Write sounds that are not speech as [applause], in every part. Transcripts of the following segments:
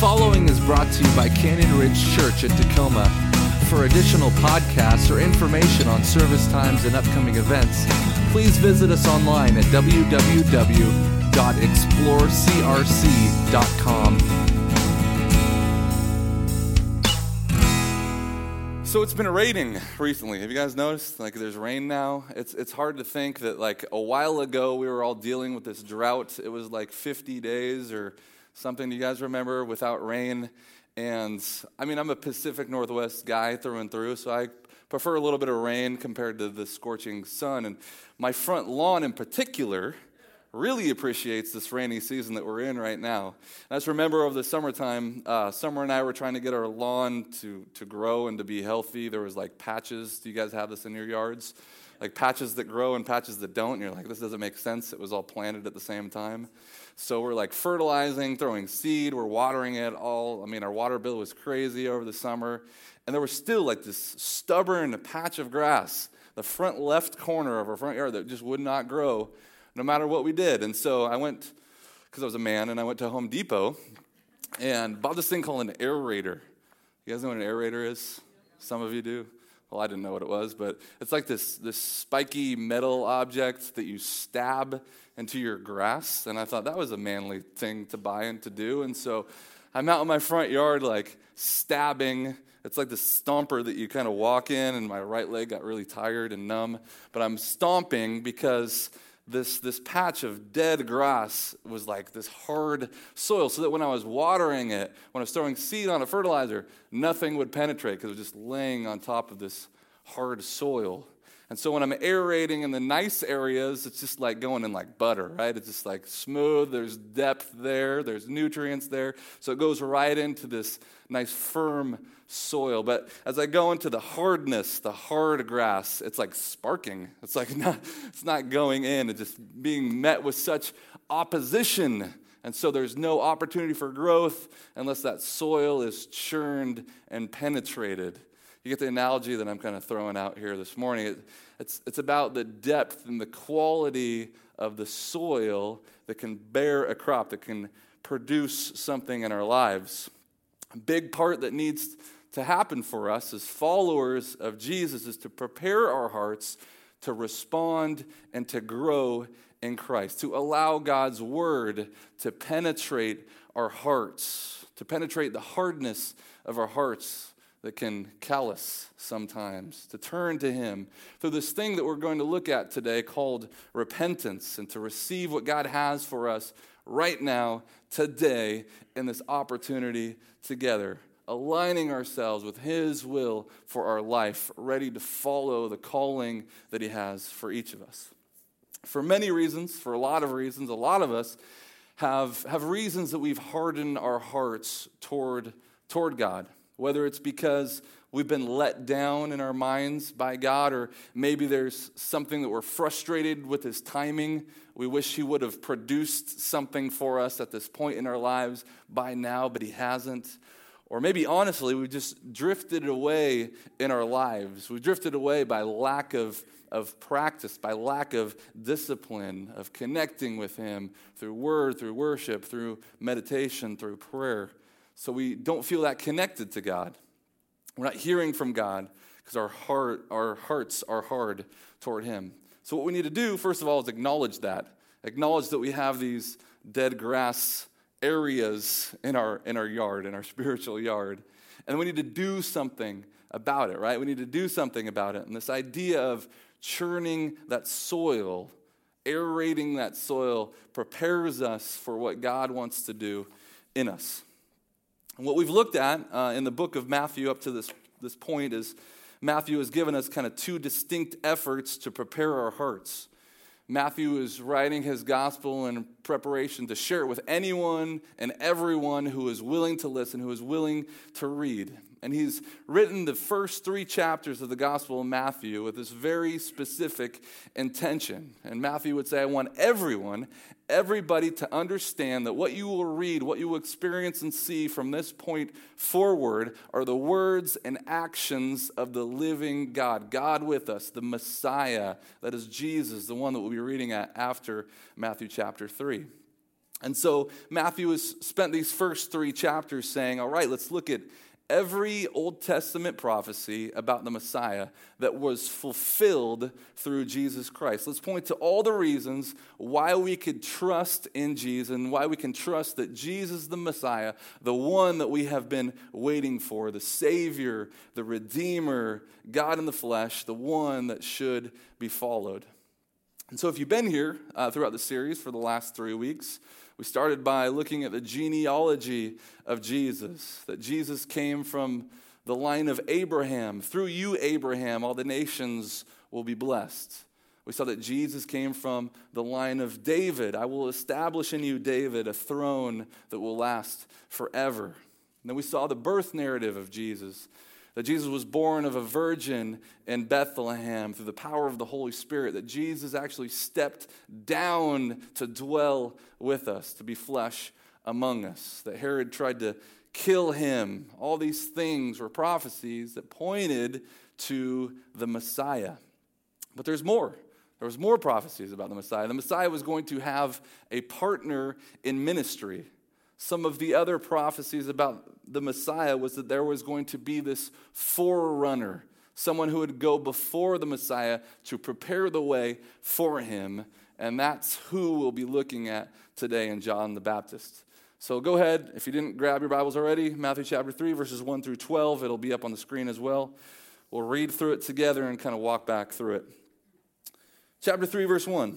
following is brought to you by Canyon Ridge Church in Tacoma. For additional podcasts or information on service times and upcoming events, please visit us online at www.explorecrc.com. So it's been raining recently. Have you guys noticed? Like there's rain now. It's it's hard to think that like a while ago we were all dealing with this drought. It was like 50 days or something. You guys remember without rain? And I mean, I'm a Pacific Northwest guy through and through, so I prefer a little bit of rain compared to the scorching sun. And my front lawn in particular really appreciates this rainy season that we're in right now. And I just remember over the summertime, uh, Summer and I were trying to get our lawn to, to grow and to be healthy. There was like patches. Do you guys have this in your yards? Like patches that grow and patches that don't. And you're like, this doesn't make sense. It was all planted at the same time. So we're like fertilizing, throwing seed, we're watering it all. I mean, our water bill was crazy over the summer. And there was still like this stubborn patch of grass, the front left corner of our front yard that just would not grow no matter what we did. And so I went, because I was a man, and I went to Home Depot and bought this thing called an aerator. You guys know what an aerator is? Some of you do. Well, I didn't know what it was, but it's like this, this spiky metal object that you stab into your grass. And I thought that was a manly thing to buy and to do. And so I'm out in my front yard, like stabbing. It's like the stomper that you kind of walk in, and my right leg got really tired and numb. But I'm stomping because this, this patch of dead grass was like this hard soil, so that when I was watering it, when I was throwing seed on a fertilizer, nothing would penetrate because it was just laying on top of this hard soil. And so when I'm aerating in the nice areas, it's just like going in like butter, right? It's just like smooth, there's depth there, there's nutrients there. So it goes right into this nice firm soil. But as I go into the hardness, the hard grass, it's like sparking. It's like [laughs] not, it's not going in, it's just being met with such opposition. And so there's no opportunity for growth unless that soil is churned and penetrated. You get the analogy that I'm kind of throwing out here this morning. It, it's, it's about the depth and the quality of the soil that can bear a crop, that can produce something in our lives. A big part that needs to happen for us as followers of Jesus is to prepare our hearts to respond and to grow in Christ, to allow God's word to penetrate our hearts, to penetrate the hardness of our hearts that can callous sometimes, to turn to Him through this thing that we're going to look at today called repentance and to receive what God has for us right now, today, in this opportunity together, aligning ourselves with His will for our life, ready to follow the calling that He has for each of us. For many reasons, for a lot of reasons, a lot of us have, have reasons that we've hardened our hearts toward, toward God whether it's because we've been let down in our minds by God, or maybe there's something that we're frustrated with His timing. We wish He would have produced something for us at this point in our lives by now, but He hasn't. Or maybe honestly, we've just drifted away in our lives. We've drifted away by lack of, of practice, by lack of discipline, of connecting with Him through word, through worship, through meditation, through prayer. So we don't feel that connected to God. We're not hearing from God because our, heart, our hearts are hard toward Him. So, what we need to do, first of all, is acknowledge that. Acknowledge that we have these dead grass areas in our, in our yard, in our [laughs] spiritual yard. And we need to do something about it, right? We need to do something about it. And this idea of churning that soil, aerating that soil, prepares us for what God wants to do in us. And what we've looked at uh, in the book of Matthew up to this, this point is Matthew has given us kind of two distinct efforts to prepare our hearts. Matthew is writing his gospel in preparation to share it with anyone and everyone who is willing to listen, who is willing to read. And he's written the first three chapters of the Gospel of Matthew with this very specific intention. And Matthew would say, I want everyone, everybody to understand that what you will read, what you will experience and see from this point forward are the words and actions of the living God, God with us, the Messiah, that is Jesus, the one that we'll be reading at after Matthew chapter 3. And so Matthew has spent these first three chapters saying, all right, let's look at every Old Testament prophecy about the Messiah that was fulfilled through Jesus Christ. Let's point to all the reasons why we could trust in Jesus and why we can trust that Jesus, the Messiah, the one that we have been waiting for, the Savior, the Redeemer, God in the flesh, the one that should be followed. And so, if you've been here uh, throughout the series for the last three weeks, we started by looking at the genealogy of Jesus, that Jesus came from the line of Abraham. Through you, Abraham, all the nations will be blessed. We saw that Jesus came from the line of David. I will establish in you, David, a throne that will last forever. And then we saw the birth narrative of Jesus that Jesus was born of a virgin in Bethlehem through the power of the Holy Spirit, that Jesus actually stepped down to dwell with us, to be flesh among us, that Herod tried to kill him. All these things were prophecies that pointed to the Messiah. But there's more. There was more prophecies about the Messiah. The Messiah was going to have a partner in ministry. Some of the other prophecies about the Messiah was that there was going to be this forerunner, someone who would go before the Messiah to prepare the way for him. And that's who we'll be looking at today in John the Baptist. So go ahead, if you didn't grab your Bibles already, Matthew chapter 3, verses 1 through 12. It'll be up on the screen as well. We'll read through it together and kind of walk back through it. Chapter 3, verse 1.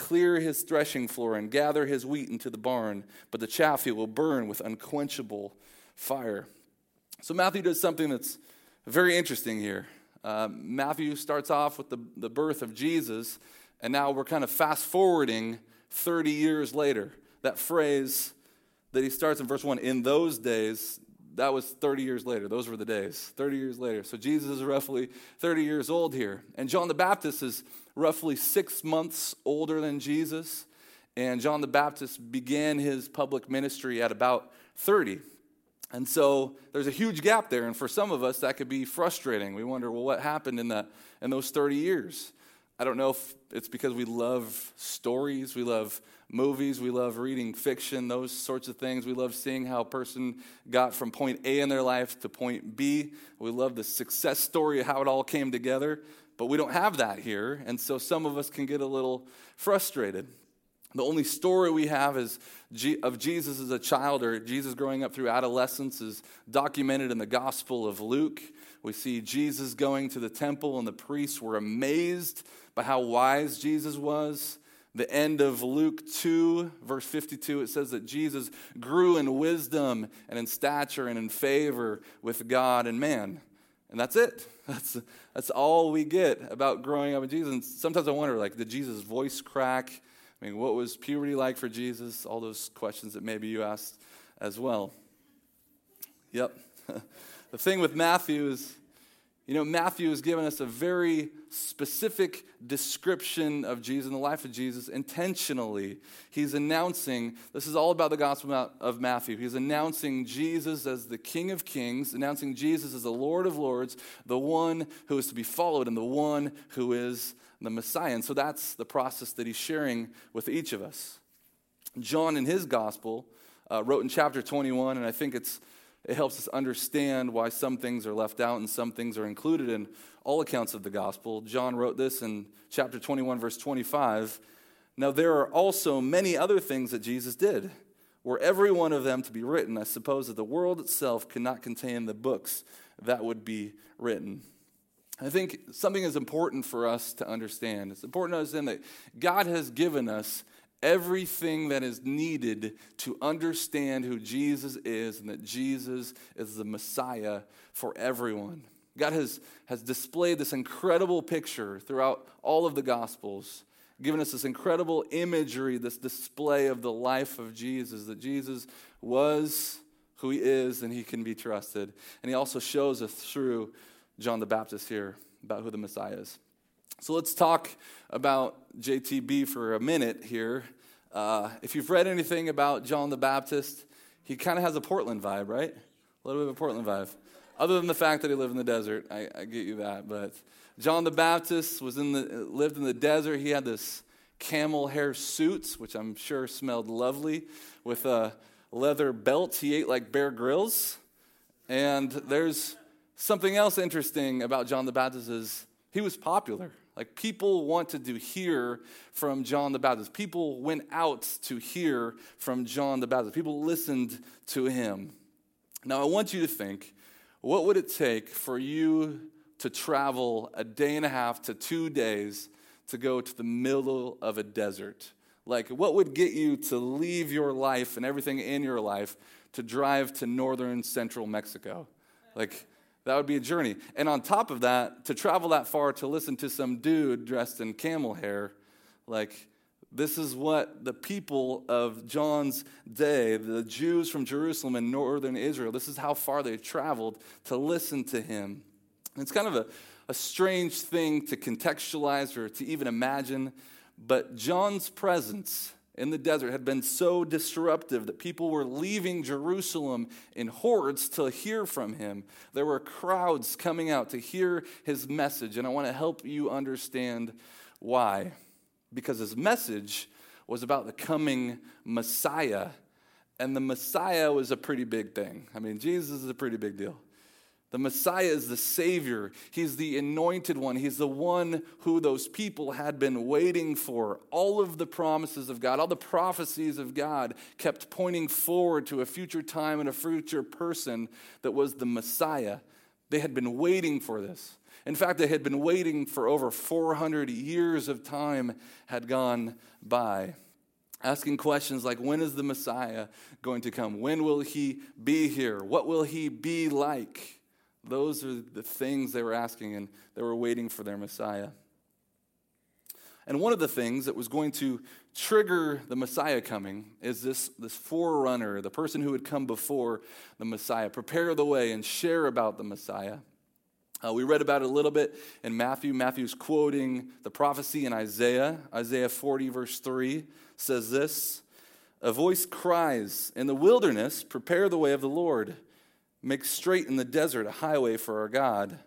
clear his threshing floor and gather his wheat into the barn, but the chaff he will burn with unquenchable fire. So Matthew does something that's very interesting here. Uh, Matthew starts off with the, the birth of Jesus, and now we're kind of fast forwarding 30 years later. That phrase that he starts in verse 1 in those days, that was 30 years later. Those were the days, 30 years later. So Jesus is roughly 30 years old here. And John the Baptist is roughly six months older than Jesus. And John the Baptist began his public ministry at about 30. And so there's a huge gap there. And for some of us, that could be frustrating. We wonder, well, what happened in, that, in those 30 years? I don't know if it's because we love stories, we love movies, we love reading fiction, those sorts of things. We love seeing how a person got from point A in their life to point B. We love the success story of how it all came together, but we don't have that here. And so some of us can get a little frustrated. The only story we have is of Jesus as a child or Jesus growing up through adolescence is documented in the Gospel of Luke. We see Jesus going to the temple, and the priests were amazed by how wise Jesus was. The end of Luke 2, verse 52, it says that Jesus grew in wisdom and in stature and in favor with God and man. And that's it. [laughs] That's, that's all we get about growing up in Jesus. And sometimes I wonder, like, did Jesus' voice crack? I mean, what was puberty like for Jesus? All those questions that maybe you asked as well. Yep. [laughs] the thing with Matthew is You know, Matthew has given us a very specific description of Jesus and the life of Jesus intentionally. He's announcing, this is all about the Gospel of Matthew. He's announcing Jesus as the King of Kings, announcing Jesus as the Lord of Lords, the one who is to be followed, and the one who is the Messiah. And so that's the process that he's sharing with each of us. John, in his Gospel, uh, wrote in chapter 21, and I think it's it helps us understand why some things are left out and some things are included in all accounts of the gospel. John wrote this in chapter 21, verse 25. Now, there are also many other things that Jesus did. Were every one of them to be written, I suppose that the world itself could not contain the books that would be written. I think something is important for us to understand. It's important to understand that God has given us everything that is needed to understand who Jesus is and that Jesus is the Messiah for everyone. God has, has displayed this incredible picture throughout all of the Gospels, given us this incredible imagery, this display of the life of Jesus, that Jesus was who he is and he can be trusted. And he also shows us through John the Baptist here about who the Messiah is. So let's talk about JTB for a minute here. Uh, if you've read anything about John the Baptist, he kind of has a Portland vibe, right? A little bit of a Portland vibe. Other than the fact that he lived in the desert, I, I get you that. But John the Baptist was in the, lived in the desert. He had this camel hair suit, which I'm sure smelled lovely, with a leather belt. He ate like Bear Grylls. And there's something else interesting about John the Baptist is he was popular. Like people wanted to hear from John the Baptist. People went out to hear from John the Baptist. People listened to him. Now I want you to think what would it take for you to travel a day and a half to two days to go to the middle of a desert? Like, what would get you to leave your life and everything in your life to drive to northern central Mexico? Like, that would be a journey. And on top of that, to travel that far to listen to some dude dressed in camel hair, like, this is what the people of John's day, the Jews from Jerusalem and northern Israel, this is how far they traveled to listen to him. It's kind of a, a strange thing to contextualize or to even imagine, but John's presence in the desert had been so disruptive that people were leaving Jerusalem in hordes to hear from him. There were crowds coming out to hear his message, and I want to help you understand why. Because his message was about the coming Messiah, and the Messiah was a pretty big thing. I mean, Jesus is a pretty big deal. The Messiah is the Savior. He's the anointed one. He's the one who those people had been waiting for. All of the promises of God, all the prophecies of God kept pointing forward to a future time and a future person that was the Messiah. They had been waiting for this. In fact, they had been waiting for over 400 years of time had gone by. Asking questions like, when is the Messiah going to come? When will he be here? What will he be like? Those are the things they were asking, and they were waiting for their Messiah. And one of the things that was going to trigger the Messiah coming is this, this forerunner, the person who would come before the Messiah, prepare the way and share about the Messiah. Uh, we read about it a little bit in Matthew. Matthew's quoting the prophecy in Isaiah. Isaiah 40, verse 3 says this A voice cries, In the wilderness, prepare the way of the Lord Make straight in the desert a highway for our God.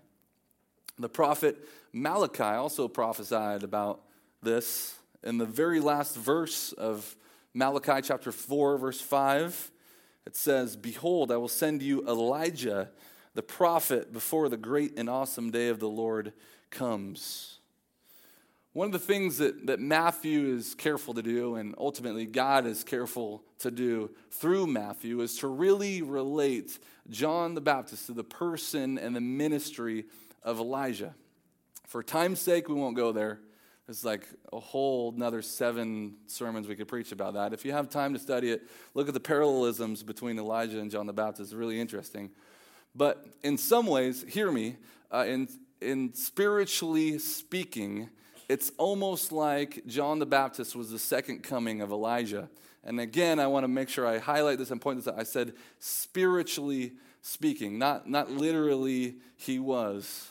The prophet Malachi also prophesied about this in the very last verse of Malachi chapter 4, verse 5. It says, Behold, I will send you Elijah, the prophet, before the great and awesome day of the Lord comes. One of the things that, that Matthew is careful to do, and ultimately God is careful to do through Matthew, is to really relate John the Baptist to the person and the ministry of Elijah. For time's sake, we won't go there. It's like a whole another seven sermons we could preach about that. If you have time to study it, look at the parallelisms between Elijah and John the Baptist. It's really interesting. But in some ways, hear me, uh, in, in spiritually speaking, it's almost like John the Baptist was the second coming of Elijah. And again, I want to make sure I highlight this and point this out. I said spiritually speaking, not, not literally he was.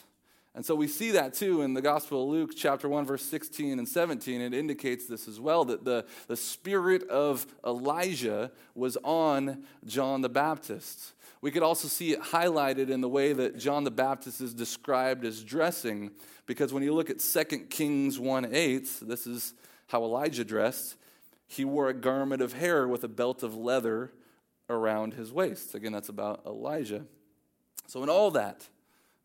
And so we see that too in the Gospel of Luke, chapter 1, verse 16 and 17. It indicates this as well that the, the spirit of Elijah was on John the Baptist. We could also see it highlighted in the way that John the Baptist is described as dressing, because when you look at 2 Kings 1 8, this is how Elijah dressed. He wore a garment of hair with a belt of leather around his waist. Again, that's about Elijah. So, in all that,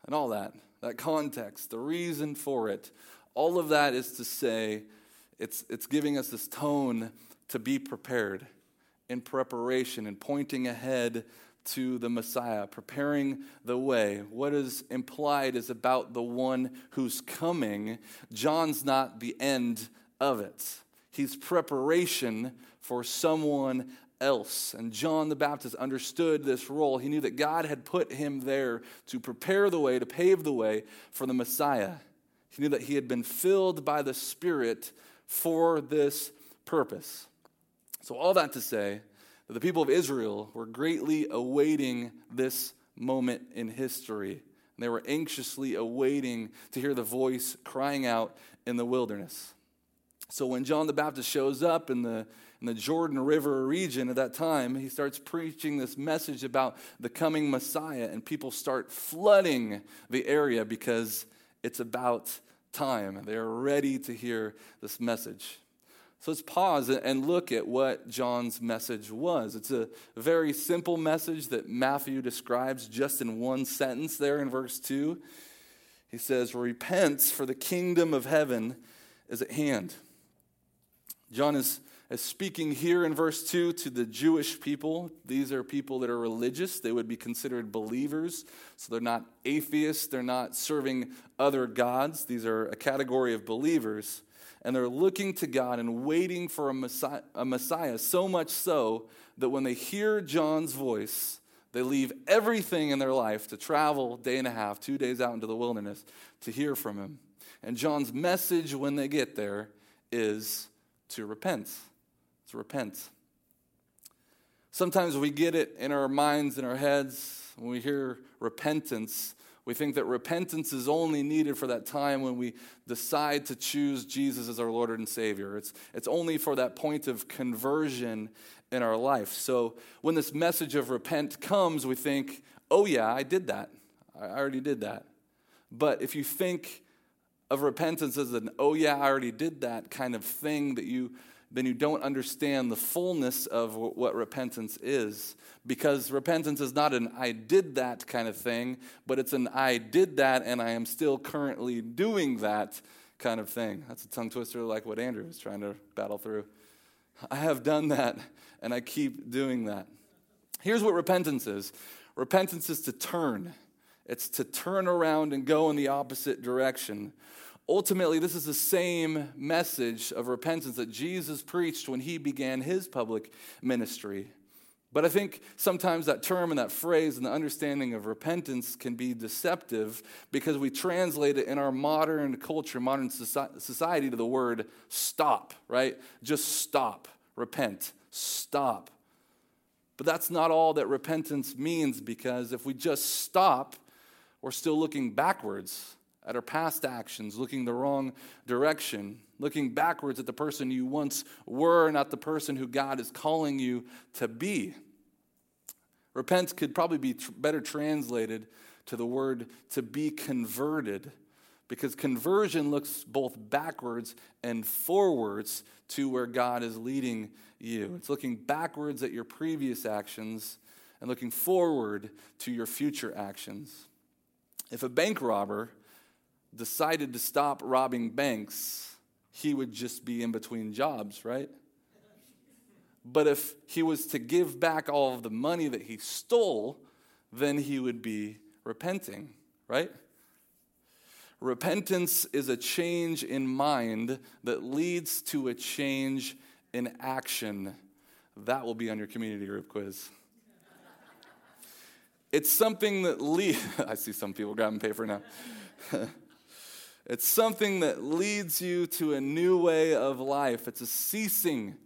and all that, that context, the reason for it. All of that is to say, it's, it's giving us this tone to be prepared in preparation and pointing ahead to the Messiah, preparing the way. What is implied is about the one who's coming. John's not the end of it, he's preparation for someone else. And John the Baptist understood this role. He knew that God had put him there to prepare the way, to pave the way for the Messiah. He knew that he had been filled by the Spirit for this purpose. So, all that to say the people of Israel were greatly awaiting this moment in history. And they were anxiously awaiting to hear the voice crying out in the wilderness. So, when John the Baptist shows up in the in the Jordan River region at that time, he starts preaching this message about the coming Messiah, and people start flooding the area because it's about time. They're ready to hear this message. So let's pause and look at what John's message was. It's a very simple message that Matthew describes just in one sentence there in verse 2. He says, Repent, for the kingdom of heaven is at hand. John is as speaking here in verse 2 to the Jewish people. These are people that are religious. They would be considered believers. So they're not atheists. They're not serving other gods. These are a category of believers. And they're looking to God and waiting for a Messiah, a Messiah, so much so that when they hear John's voice, they leave everything in their life to travel day and a half, two days out into the wilderness to hear from him. And John's message when they get there is to repent to repent. Sometimes we get it in our minds and our heads when we hear repentance. We think that repentance is only needed for that time when we decide to choose Jesus as our Lord and Savior. It's, it's only for that point of conversion in our life. So when this message of repent comes, we think, oh, yeah, I did that. I already did that. But if you think of repentance as an, oh, yeah, I already did that kind of thing that you then you don't understand the fullness of what repentance is. Because repentance is not an I did that kind of thing, but it's an I did that and I am still currently doing that kind of thing. That's a tongue twister like what Andrew was trying to battle through. I have done that and I keep doing that. Here's what repentance is repentance is to turn, it's to turn around and go in the opposite direction Ultimately, this is the same message of repentance that Jesus preached when he began his public ministry. But I think sometimes that term and that phrase and the understanding of repentance can be deceptive because we translate it in our modern culture, modern society, to the word stop, right? Just stop, repent, stop. But that's not all that repentance means because if we just stop, we're still looking backwards at our past actions, looking the wrong direction, looking backwards at the person you once were, not the person who God is calling you to be. Repent could probably be tr- better translated to the word to be converted, because conversion looks both backwards and forwards to where God is leading you. It's looking backwards at your previous actions and looking forward to your future actions. If a bank robber decided to stop robbing banks, he would just be in between jobs, right? But if he was to give back all of the money that he stole, then he would be repenting, right? Repentance is a change in mind that leads to a change in action. That will be on your community group quiz. It's something that leads, [laughs] I see some people grabbing paper now. [laughs] It's something that leads you to a new way of life. It's a ceasing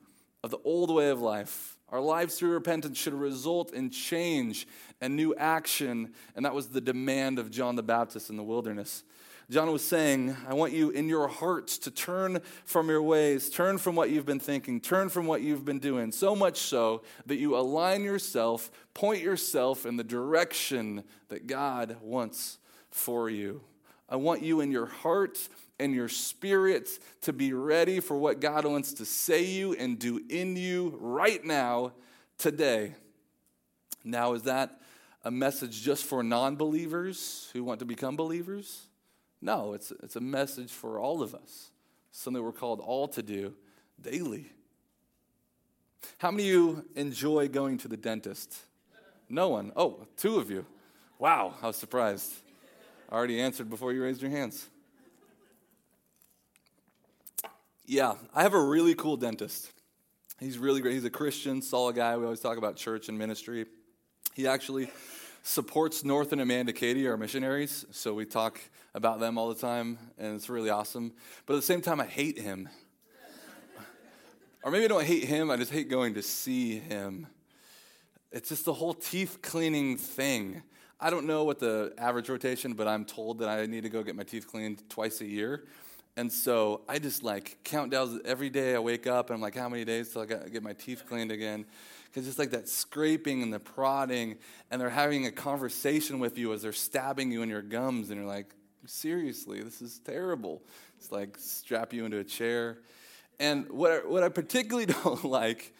of the old way of life. Our lives through repentance should result in change and new action, and that was the demand of John the Baptist in the wilderness. John was saying, I want you in your hearts to turn from your ways, turn from what you've been thinking, turn from what you've been doing, so much so that you align yourself, point yourself in the direction that God wants for you. I want you in your heart and your spirit to be ready for what God wants to say you and do in you right now, today. Now, is that a message just for non believers who want to become believers? No, it's, it's a message for all of us, something we're called all to do daily. How many of you enjoy going to the dentist? No one. Oh, two of you. Wow, I was surprised. I already answered before you raised your hands. Yeah, I have a really cool dentist. He's really great. He's a Christian, solid guy. We always talk about church and ministry. He actually supports North and Amanda Katie, our missionaries. So we talk about them all the time, and it's really awesome. But at the same time, I hate him. or maybe I don't hate him, I just hate going to see him. It's just the whole teeth cleaning thing. I don't know what the average rotation, but I'm told that I need to go get my teeth cleaned twice a year. And so I just like count down every day I wake up and I'm like, how many days till I get my teeth cleaned again? Because it's like that scraping and the prodding, and they're having a conversation with you as they're stabbing you in your gums, and you're like, seriously, this is terrible. It's like strap you into a chair. And what I, what I particularly [laughs] don't like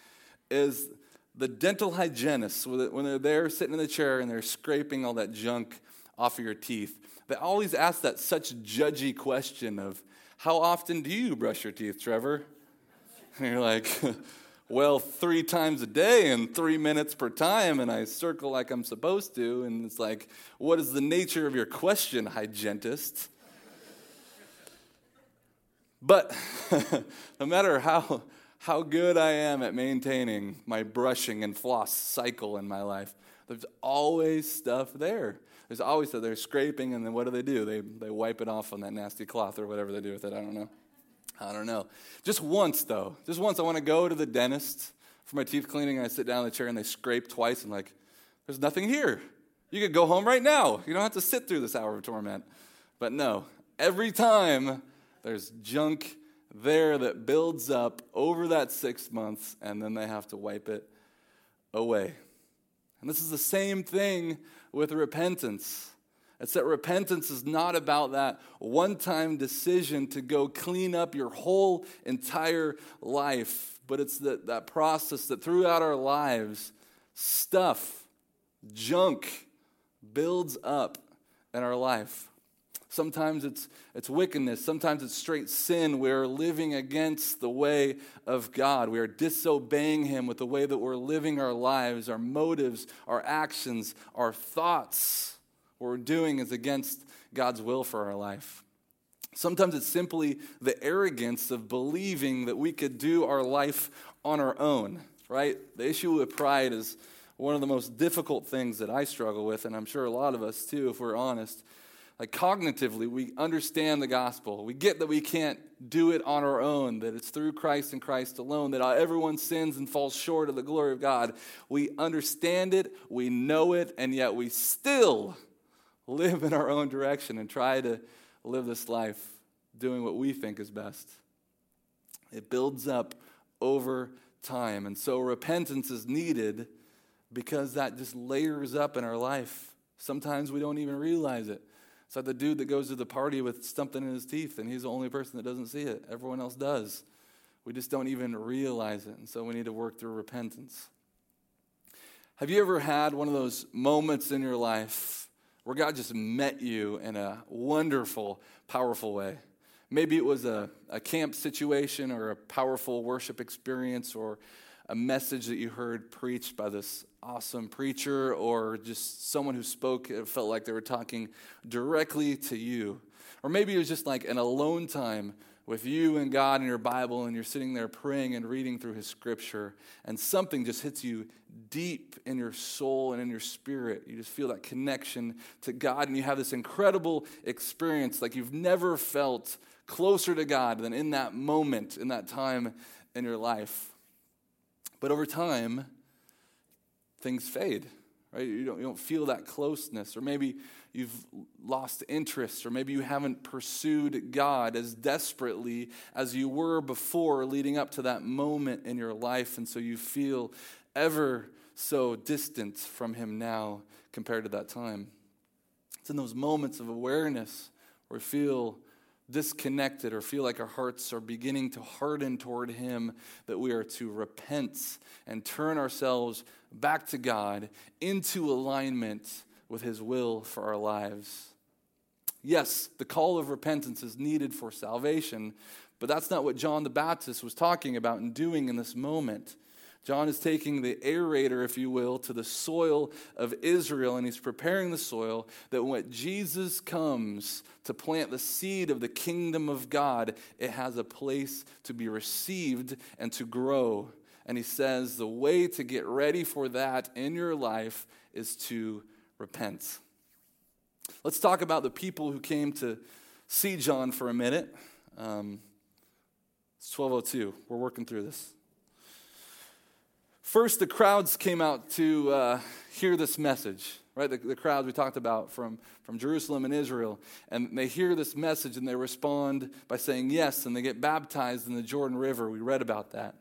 is the dental hygienists, when they're there sitting in the chair and they're scraping all that junk off of your teeth, they always ask that such judgy question of, How often do you brush your teeth, Trevor? [laughs] And you're like, [laughs] well, three times a day and three minutes per time, and I circle like I'm supposed to. And it's like, what is the nature of your question, hygienist? But [laughs] no matter how, how good I am at maintaining my brushing and floss cycle in my life, there's always stuff there. There's always stuff. They're scraping, and then what do they do? They, they wipe it off on that nasty cloth or whatever they do with it. I don't know. I don't know. Just once, though. Just once, I want to go to the dentist for my teeth cleaning, and I sit down in the chair and they scrape twice. I'm like, there's nothing here. You could go home right now. You don't have to sit through this hour of torment. But no, every time there's junk there that builds up over that six months, and then they have to wipe it away. And this is the same thing with repentance. It's that repentance is not about that one time decision to go clean up your whole entire life, but it's that, that process that throughout our lives, stuff, junk builds up in our life. Sometimes it's, it's wickedness. Sometimes it's straight sin. We're living against the way of God. We are disobeying Him with the way that we're living our lives, our motives, our actions, our thoughts what we're doing is against God's will for our life. Sometimes it's simply the arrogance of believing that we could do our life on our own, right? The issue with pride is one of the most difficult things that I struggle with, and I'm sure a lot of us too, if we're honest. Like cognitively, we understand the gospel. We get that we can't do it on our own, that it's through Christ and Christ alone, that uh, everyone sins and falls short of the glory of God. We understand it, we know it, and yet we still live in our own direction and try to live this life doing what we think is best. It builds up over time. And so repentance is needed because that just layers up in our life. Sometimes we don't even realize it. It's like the dude that goes to the party with something in his teeth and he's the only person that doesn't see it. Everyone else does. We just don't even realize it. And so we need to work through repentance. Have you ever had one of those moments in your life where God just met you in a wonderful, powerful way. Maybe it was a, a camp situation or a powerful worship experience or a message that you heard preached by this awesome preacher or just someone who spoke, it felt like they were talking directly to you. Or maybe it was just like an alone time with you and God and your Bible, and you're sitting there praying and reading through His scripture, and something just hits you deep in your soul and in your spirit. You just feel that connection to God, and you have this incredible experience like you've never felt closer to God than in that moment, in that time in your life. But over time, things fade, right? You don't, you don't feel that closeness, or maybe you've lost interest, or maybe you haven't pursued God as desperately as you were before leading up to that moment in your life, and so you feel ever so distant from Him now compared to that time. It's in those moments of awareness where we feel disconnected or feel like our hearts are beginning to harden toward Him, that we are to repent and turn ourselves back to God into alignment with His will for our lives. Yes, the call of repentance is needed for salvation, but that's not what John the Baptist was talking about and doing in this moment. John is taking the aerator, if you will, to the soil of Israel, and he's preparing the soil that when Jesus comes to plant the seed of the kingdom of God, it has a place to be received and to grow. And he says the way to get ready for that in your life is to repent. Let's talk about the people who came to see John for a minute. Um, it's 1202. We're working through this. First, the crowds came out to uh, hear this message, right? The, the crowds we talked about from, from Jerusalem and Israel. And they hear this message and they respond by saying yes, and they get baptized in the Jordan River. We read about that.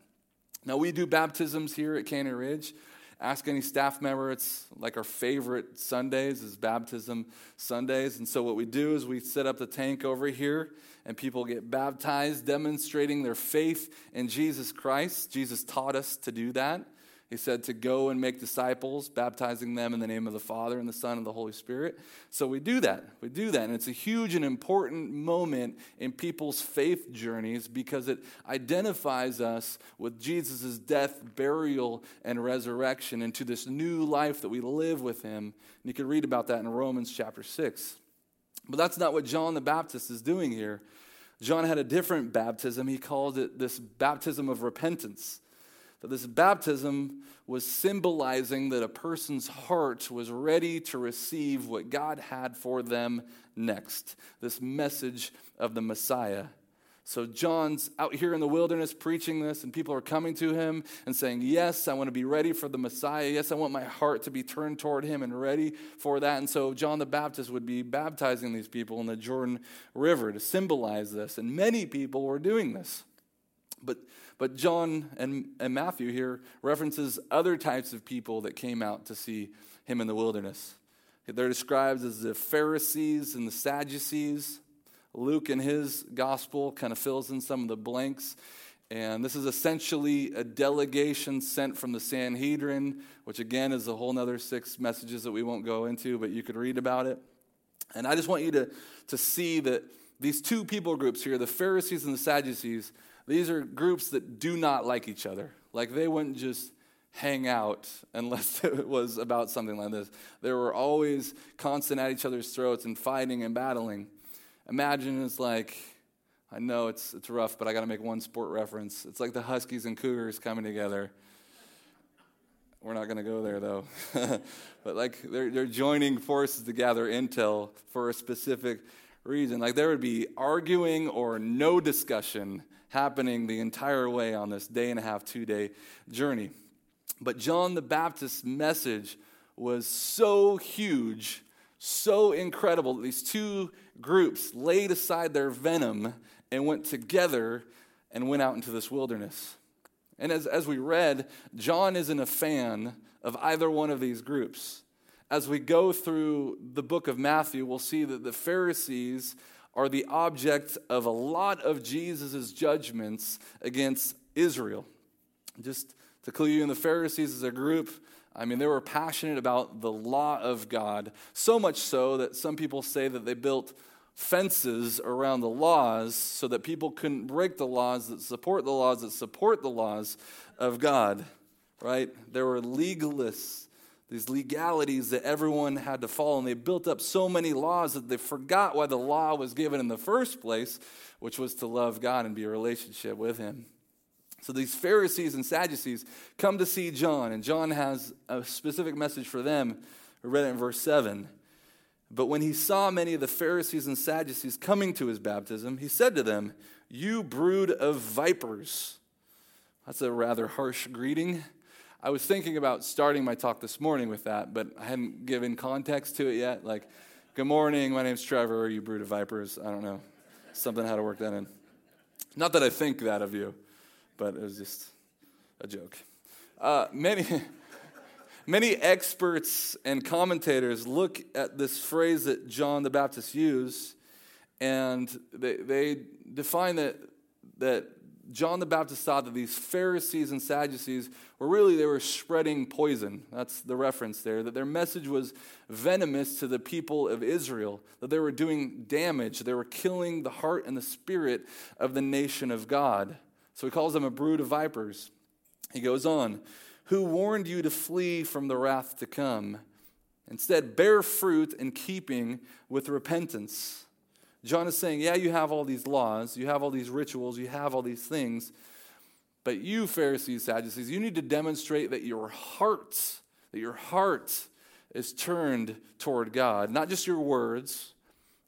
Now, we do baptisms here at Canyon Ridge. Ask any staff member, it's like our favorite Sundays is baptism Sundays. And so, what we do is we set up the tank over here and people get baptized, demonstrating their faith in Jesus Christ. Jesus taught us to do that. He said to go and make disciples, baptizing them in the name of the Father and the Son and the Holy Spirit. So we do that. We do that. And it's a huge and important moment in people's faith journeys because it identifies us with Jesus' death, burial, and resurrection into this new life that we live with him. And you can read about that in Romans chapter 6. But that's not what John the Baptist is doing here. John had a different baptism. He called it this baptism of repentance. That this baptism was symbolizing that a person's heart was ready to receive what God had for them next this message of the Messiah. So John's out here in the wilderness preaching this, and people are coming to him and saying, Yes, I want to be ready for the Messiah. Yes, I want my heart to be turned toward him and ready for that. And so John the Baptist would be baptizing these people in the Jordan River to symbolize this. And many people were doing this. But, but John and, and Matthew here references other types of people that came out to see him in the wilderness. They're described as the Pharisees and the Sadducees. Luke, in his gospel, kind of fills in some of the blanks. And this is essentially a delegation sent from the Sanhedrin, which again is a whole other six messages that we won't go into, but you could read about it. And I just want you to, to see that these two people groups here, the Pharisees and the Sadducees, these are groups that do not like each other. Like they wouldn't just hang out unless [laughs] it was about something like this. They were always constant at each other's throats and fighting and battling. Imagine it's like, I know it's, it's rough, but I got to make one sport reference. It's like the Huskies and Cougars coming together. We're not going to go there though. [laughs] but like they're, they're joining forces to gather intel for a specific reason. Like there would be arguing or no discussion happening the entire way on this day and a half, two day journey. But John the Baptist's message was so huge, so incredible that these two groups laid aside their venom and went together and went out into this wilderness. And as, as we read, John isn't a fan of either one of these groups. As we go through the book of Matthew, we'll see that the Pharisees are the object of a lot of Jesus' judgments against Israel. Just to clue you in, the Pharisees as a group, I mean, they were passionate about the law of God, so much so that some people say that they built fences around the laws so that people couldn't break the laws that support the laws that support the laws of God, right? There were legalists these legalities that everyone had to follow. And they built up so many laws that they forgot why the law was given in the first place, which was to love God and be a relationship with Him. So these Pharisees and Sadducees come to see John, and John has a specific message for them. We read it in verse 7. But when he saw many of the Pharisees and Sadducees coming to his baptism, he said to them, You brood of vipers. That's a rather harsh greeting. I was thinking about starting my talk this morning with that, but I hadn't given context to it yet. Like, good morning, my name's Trevor, you brood of vipers. I don't know. Something how to work that in. Not that I think that of you, but it was just a joke. Uh, many, [laughs] many experts and commentators look at this phrase that John the Baptist used, and they, they define that, that John the Baptist thought that these Pharisees and Sadducees were really, they were spreading poison. That's the reference there. That their message was venomous to the people of Israel. That they were doing damage. They were killing the heart and the spirit of the nation of God. So he calls them a brood of vipers. He goes on, Who warned you to flee from the wrath to come? Instead, bear fruit in keeping with repentance. John is saying, Yeah, you have all these laws, you have all these rituals, you have all these things, but you, Pharisees, Sadducees, you need to demonstrate that your heart, that your heart is turned toward God, not just your words,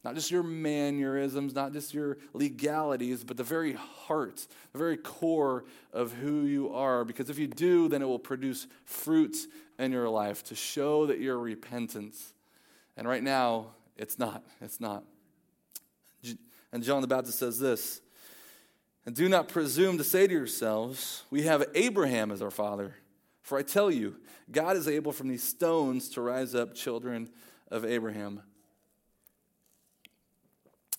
not just your mannerisms, not just your legalities, but the very heart, the very core of who you are. Because if you do, then it will produce fruits in your life to show that you're repentant. And right now, it's not. It's not. And John the Baptist says this And do not presume to say to yourselves, We have Abraham as our father. For I tell you, God is able from these stones to rise up children of Abraham.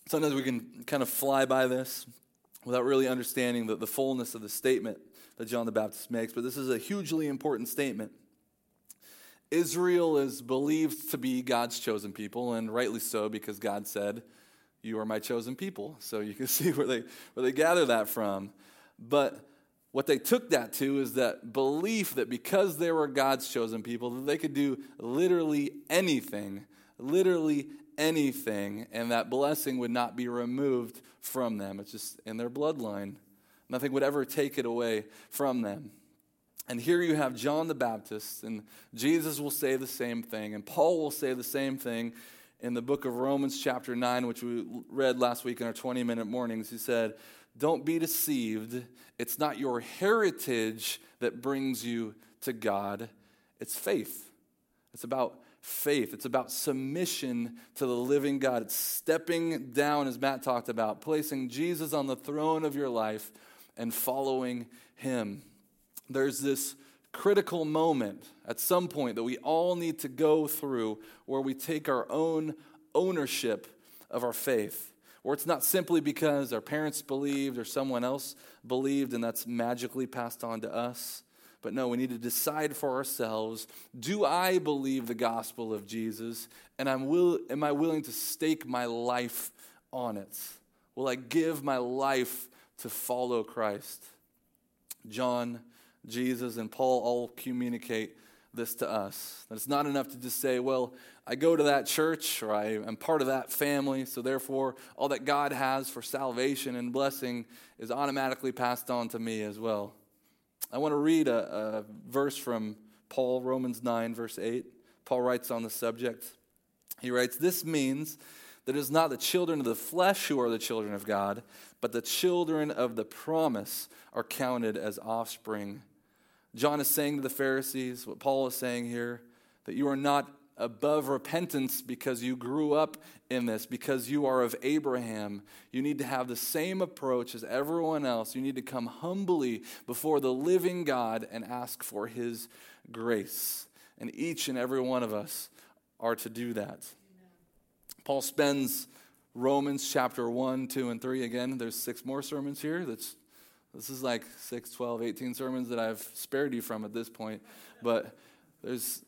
Sometimes we can kind of fly by this without really understanding the, the fullness of the statement that John the Baptist makes, but this is a hugely important statement. Israel is believed to be God's chosen people, and rightly so, because God said, you are my chosen people. So you can [laughs] see where they, where they gather that from. But what they took that to is that belief that because they were God's chosen people, that they could do literally anything, literally anything, and that blessing would not be removed from them. It's just in their bloodline. Nothing would ever take it away from them. And here you have John the Baptist, and Jesus will say the same thing, and Paul will say the same thing in the book of Romans, chapter 9, which we read last week in our 20 minute mornings, he said, Don't be deceived. It's not your heritage that brings you to God, it's faith. It's about faith. It's about submission to the living God. It's stepping down, as Matt talked about, placing Jesus on the throne of your life and following him. There's this critical moment at some point that we all need to go through where we take our own ownership of our faith. Where it's not simply because our parents believed or someone else believed and that's magically passed on to us. But no, we need to decide for ourselves do I believe the gospel of Jesus? And I'm will, am I willing to stake my life on it? Will I give my life to follow Christ? John Jesus and Paul all communicate this to us. That it's not enough to just say, well, I go to that church or I am part of that family, so therefore all that God has for salvation and blessing is automatically passed on to me as well. I want to read a, a verse from Paul, Romans 9, verse 8. Paul writes on the subject. He writes, This means that it is not the children of the flesh who are the children of God, but the children of the promise are counted as offspring John is saying to the Pharisees, what Paul is saying here, that you are not above repentance because you grew up in this, because you are of Abraham. You need to have the same approach as everyone else. You need to come humbly before the living God and ask for his grace. And each and every one of us are to do that. Paul spends Romans chapter 1, 2, and 3 again. There's six more sermons here. That's this is like 6, 12, 18 sermons that I've spared you from at this point. But there's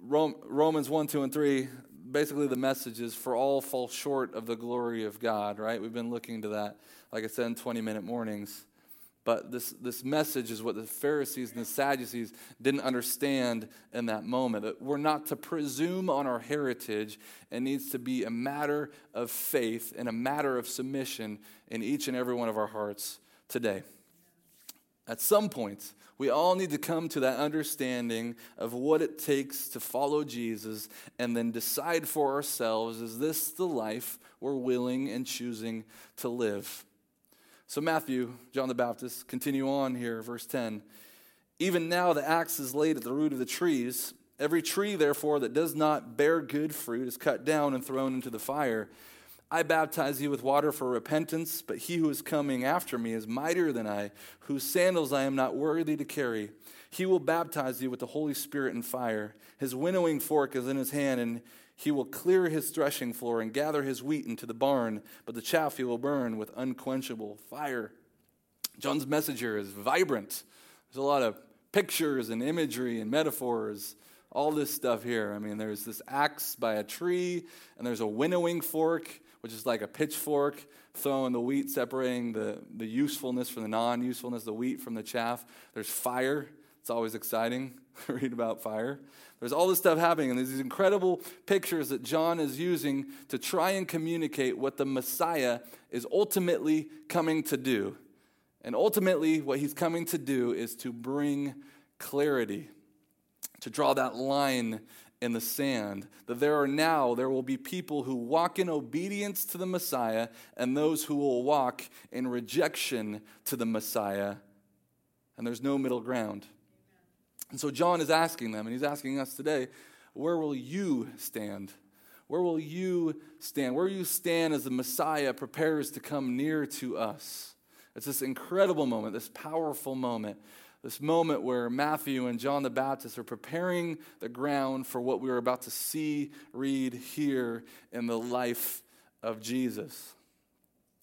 Romans 1, 2, and 3. Basically, the message is for all fall short of the glory of God, right? We've been looking to that, like I said, in 20 minute mornings. But this, this message is what the Pharisees and the Sadducees didn't understand in that moment. We're not to presume on our heritage. It needs to be a matter of faith and a matter of submission in each and every one of our hearts today. At some point, we all need to come to that understanding of what it takes to follow Jesus and then decide for ourselves is this the life we're willing and choosing to live? So, Matthew, John the Baptist, continue on here, verse 10. Even now the axe is laid at the root of the trees. Every tree, therefore, that does not bear good fruit is cut down and thrown into the fire. I baptize you with water for repentance, but he who is coming after me is mightier than I, whose sandals I am not worthy to carry. He will baptize you with the Holy Spirit and fire. His winnowing fork is in his hand, and he will clear his threshing floor and gather his wheat into the barn, but the chaff he will burn with unquenchable fire. John's message here is vibrant. There's a lot of pictures and imagery and metaphors, all this stuff here. I mean, there's this axe by a tree, and there's a winnowing fork, which is like a pitchfork throwing the wheat, separating the, the usefulness from the non usefulness, the wheat from the chaff. There's fire. It's always exciting. [laughs] Read about fire. There's all this stuff happening, and there's these incredible pictures that John is using to try and communicate what the Messiah is ultimately coming to do. And ultimately, what he's coming to do is to bring clarity, to draw that line in the sand. That there are now, there will be people who walk in obedience to the Messiah and those who will walk in rejection to the Messiah. And there's no middle ground. And so John is asking them, and he's asking us today, where will you stand? Where will you stand? Where will you stand as the Messiah prepares to come near to us? It's this incredible moment, this powerful moment, this moment where Matthew and John the Baptist are preparing the ground for what we are about to see, read, hear in the life of Jesus.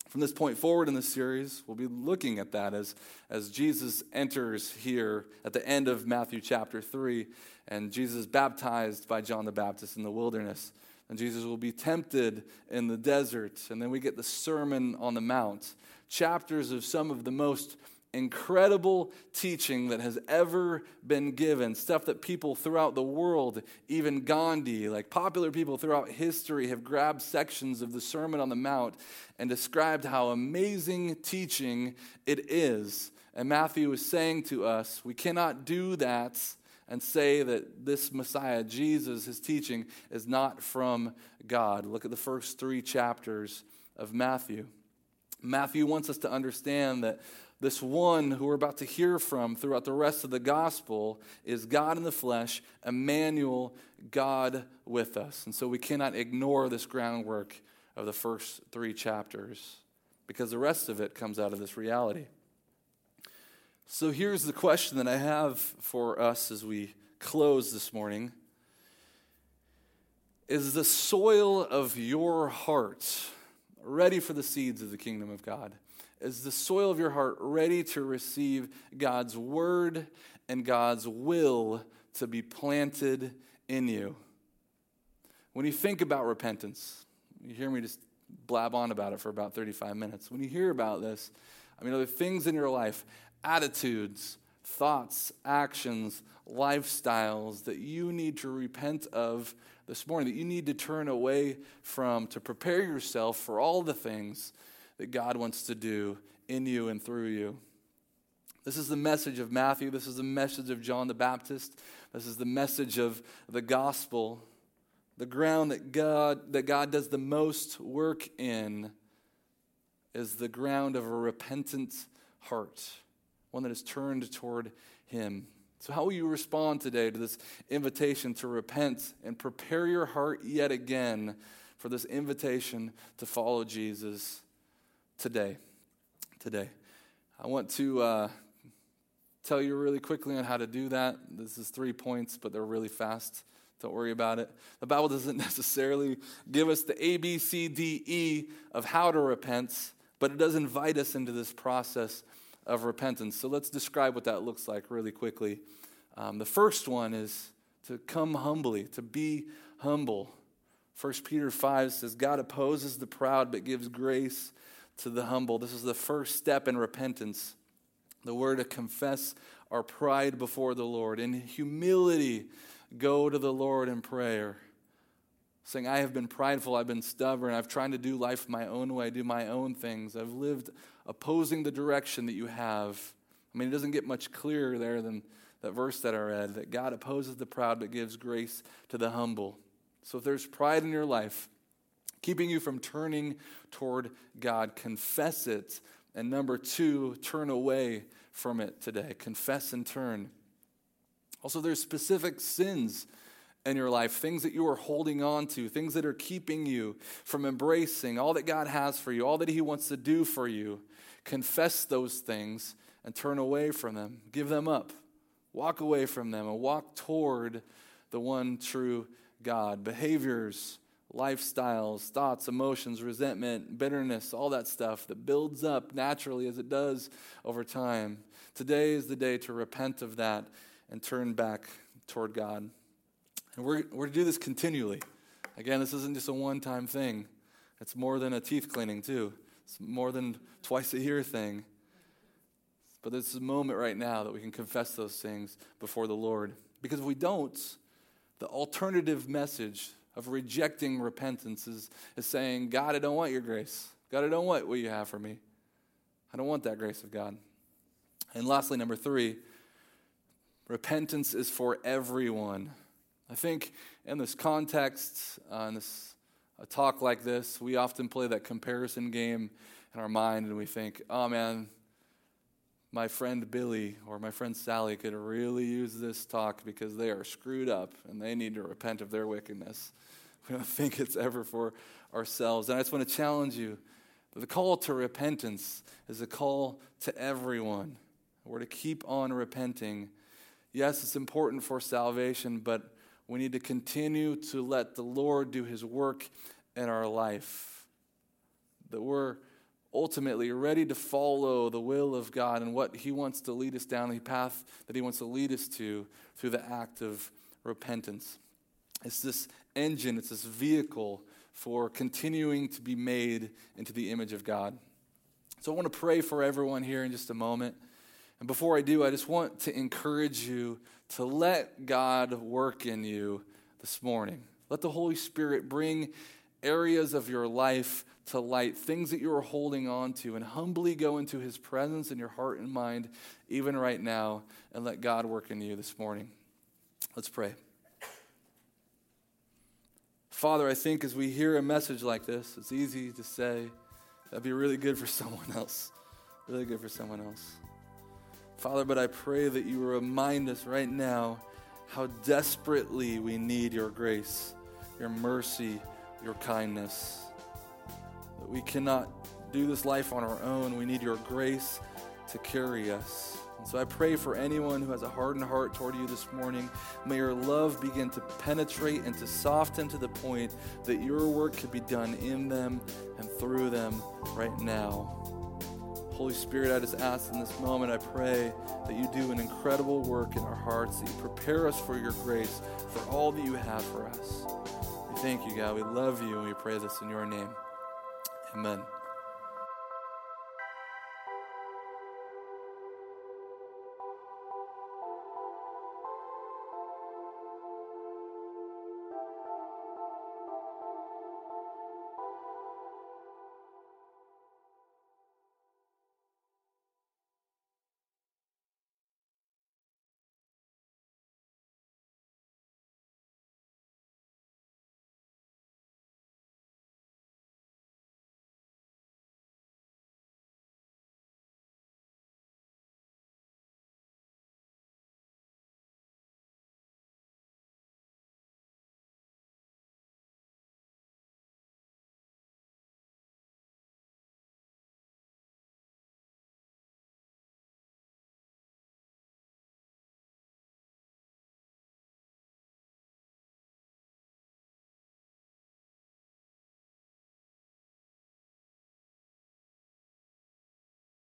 From this point forward in the series, we'll be looking at that as, as Jesus enters here at the end of Matthew chapter 3, and Jesus is baptized by John the Baptist in the wilderness. And Jesus will be tempted in the desert, and then we get the Sermon on the Mount chapters of some of the most incredible teaching that has ever been given. Stuff that people throughout the world, even Gandhi, like popular people throughout history, have grabbed sections of the Sermon on the Mount and described how amazing teaching it is. And Matthew is saying to us, we cannot do that and say that this Messiah, Jesus, his teaching, is not from God. Look at the first three chapters of Matthew. Matthew wants us to understand that this one who we're about to hear from throughout the rest of the gospel is God in the flesh, Emmanuel, God with us. And so we cannot ignore this groundwork of the first three chapters because the rest of it comes out of this reality. So here's the question that I have for us as we close this morning Is the soil of your heart ready for the seeds of the kingdom of God? Is the soil of your heart ready to receive God's word and God's will to be planted in you? When you think about repentance, you hear me just blab on about it for about 35 minutes. When you hear about this, I mean, are there things in your life, attitudes, thoughts, actions, lifestyles that you need to repent of this morning, that you need to turn away from to prepare yourself for all the things that God wants to do in you and through you. This is the message of Matthew. This is the message of John the Baptist. This is the message of the gospel. The ground that God, that God does the most work in is the ground of a repentant heart, one that is turned toward Him. So, how will you respond today to this invitation to repent and prepare your heart yet again for this invitation to follow Jesus today? Today. I want to uh, tell you really quickly on how to do that. This is three points, but they're really fast. Don't worry about it. The Bible [laughs] doesn't necessarily give us the A, B, C, D, E of how to repent, but it does invite us into this process of repentance. So let's describe what that looks like really quickly. Um, the first one is to come humbly, to be humble. 1 Peter 5 says, God opposes the proud but gives grace to the humble. This is the first step in repentance. The word to confess our pride before the Lord. In humility, go to the Lord in prayer saying, I have been prideful, I've been stubborn, I've tried to do life my own way, do my own things, I've lived opposing the direction that you have. I mean, it doesn't get much clearer there than that verse that I read that God opposes the proud but gives grace to the humble. So if there's pride in your life, keeping you from turning toward God, confess it. And number two, turn away from it today. Confess and turn. Also, there's specific sins in your life, things that you are holding on to, things that are keeping you from embracing all that God has for you, all that He wants to do for you. Confess those things and turn away from them. Give them up. Walk away from them and walk toward the one true God. Behaviors, lifestyles, thoughts, emotions, resentment, bitterness, all that stuff that builds up naturally as it does over time. Today is the day to repent of that and turn back toward God. And we're, we're to do this continually. Again, this isn't just a one time thing, it's more than a teeth cleaning, too. It's more than twice a year thing. But there's a moment right now that we can confess those things before the Lord. Because if we don't, the alternative message of rejecting repentance is, is saying, God, I don't want your grace. God, I don't want what you have for me. I don't want that grace of God. And lastly, number three, repentance is for everyone. I think in this context, uh, in this a talk like this, we often play that comparison game in our mind and we think, oh man, my friend Billy or my friend Sally could really use this talk because they are screwed up and they need to repent of their wickedness. [laughs] We don't think it's ever for ourselves. And I just want to challenge you the call to repentance is a call to everyone. We're to keep on repenting. Yes, it's important for salvation, but we need to continue to let the Lord do his work in our life. That we're ultimately ready to follow the will of God and what he wants to lead us down the path that he wants to lead us to through the act of repentance. It's this engine, it's this vehicle for continuing to be made into the image of God. So I want to pray for everyone here in just a moment. And before I do, I just want to encourage you to let God work in you this morning. Let the Holy Spirit bring areas of your life to light, things that you are holding on to, and humbly go into His presence in your heart and mind, even right now, and let God work in you this morning. Let's pray. Father, I think as we hear a message like this, it's easy to say, that'd be really good for [laughs] someone else. Really good for someone else. Father, but I pray that you remind us right now how desperately we need your grace, your mercy, your kindness. That we cannot do this life on our own. We need your grace to carry us. And so I pray for anyone who has a hardened heart toward you this morning. May your love begin to penetrate and to soften to the point that your work could be done in them and through them right now. Holy Spirit, I just ask in this moment, I pray that you do an incredible work in our hearts, that you prepare us for your grace, for all that you have for us. We thank you, God. We love you, and we pray this in your name. Amen.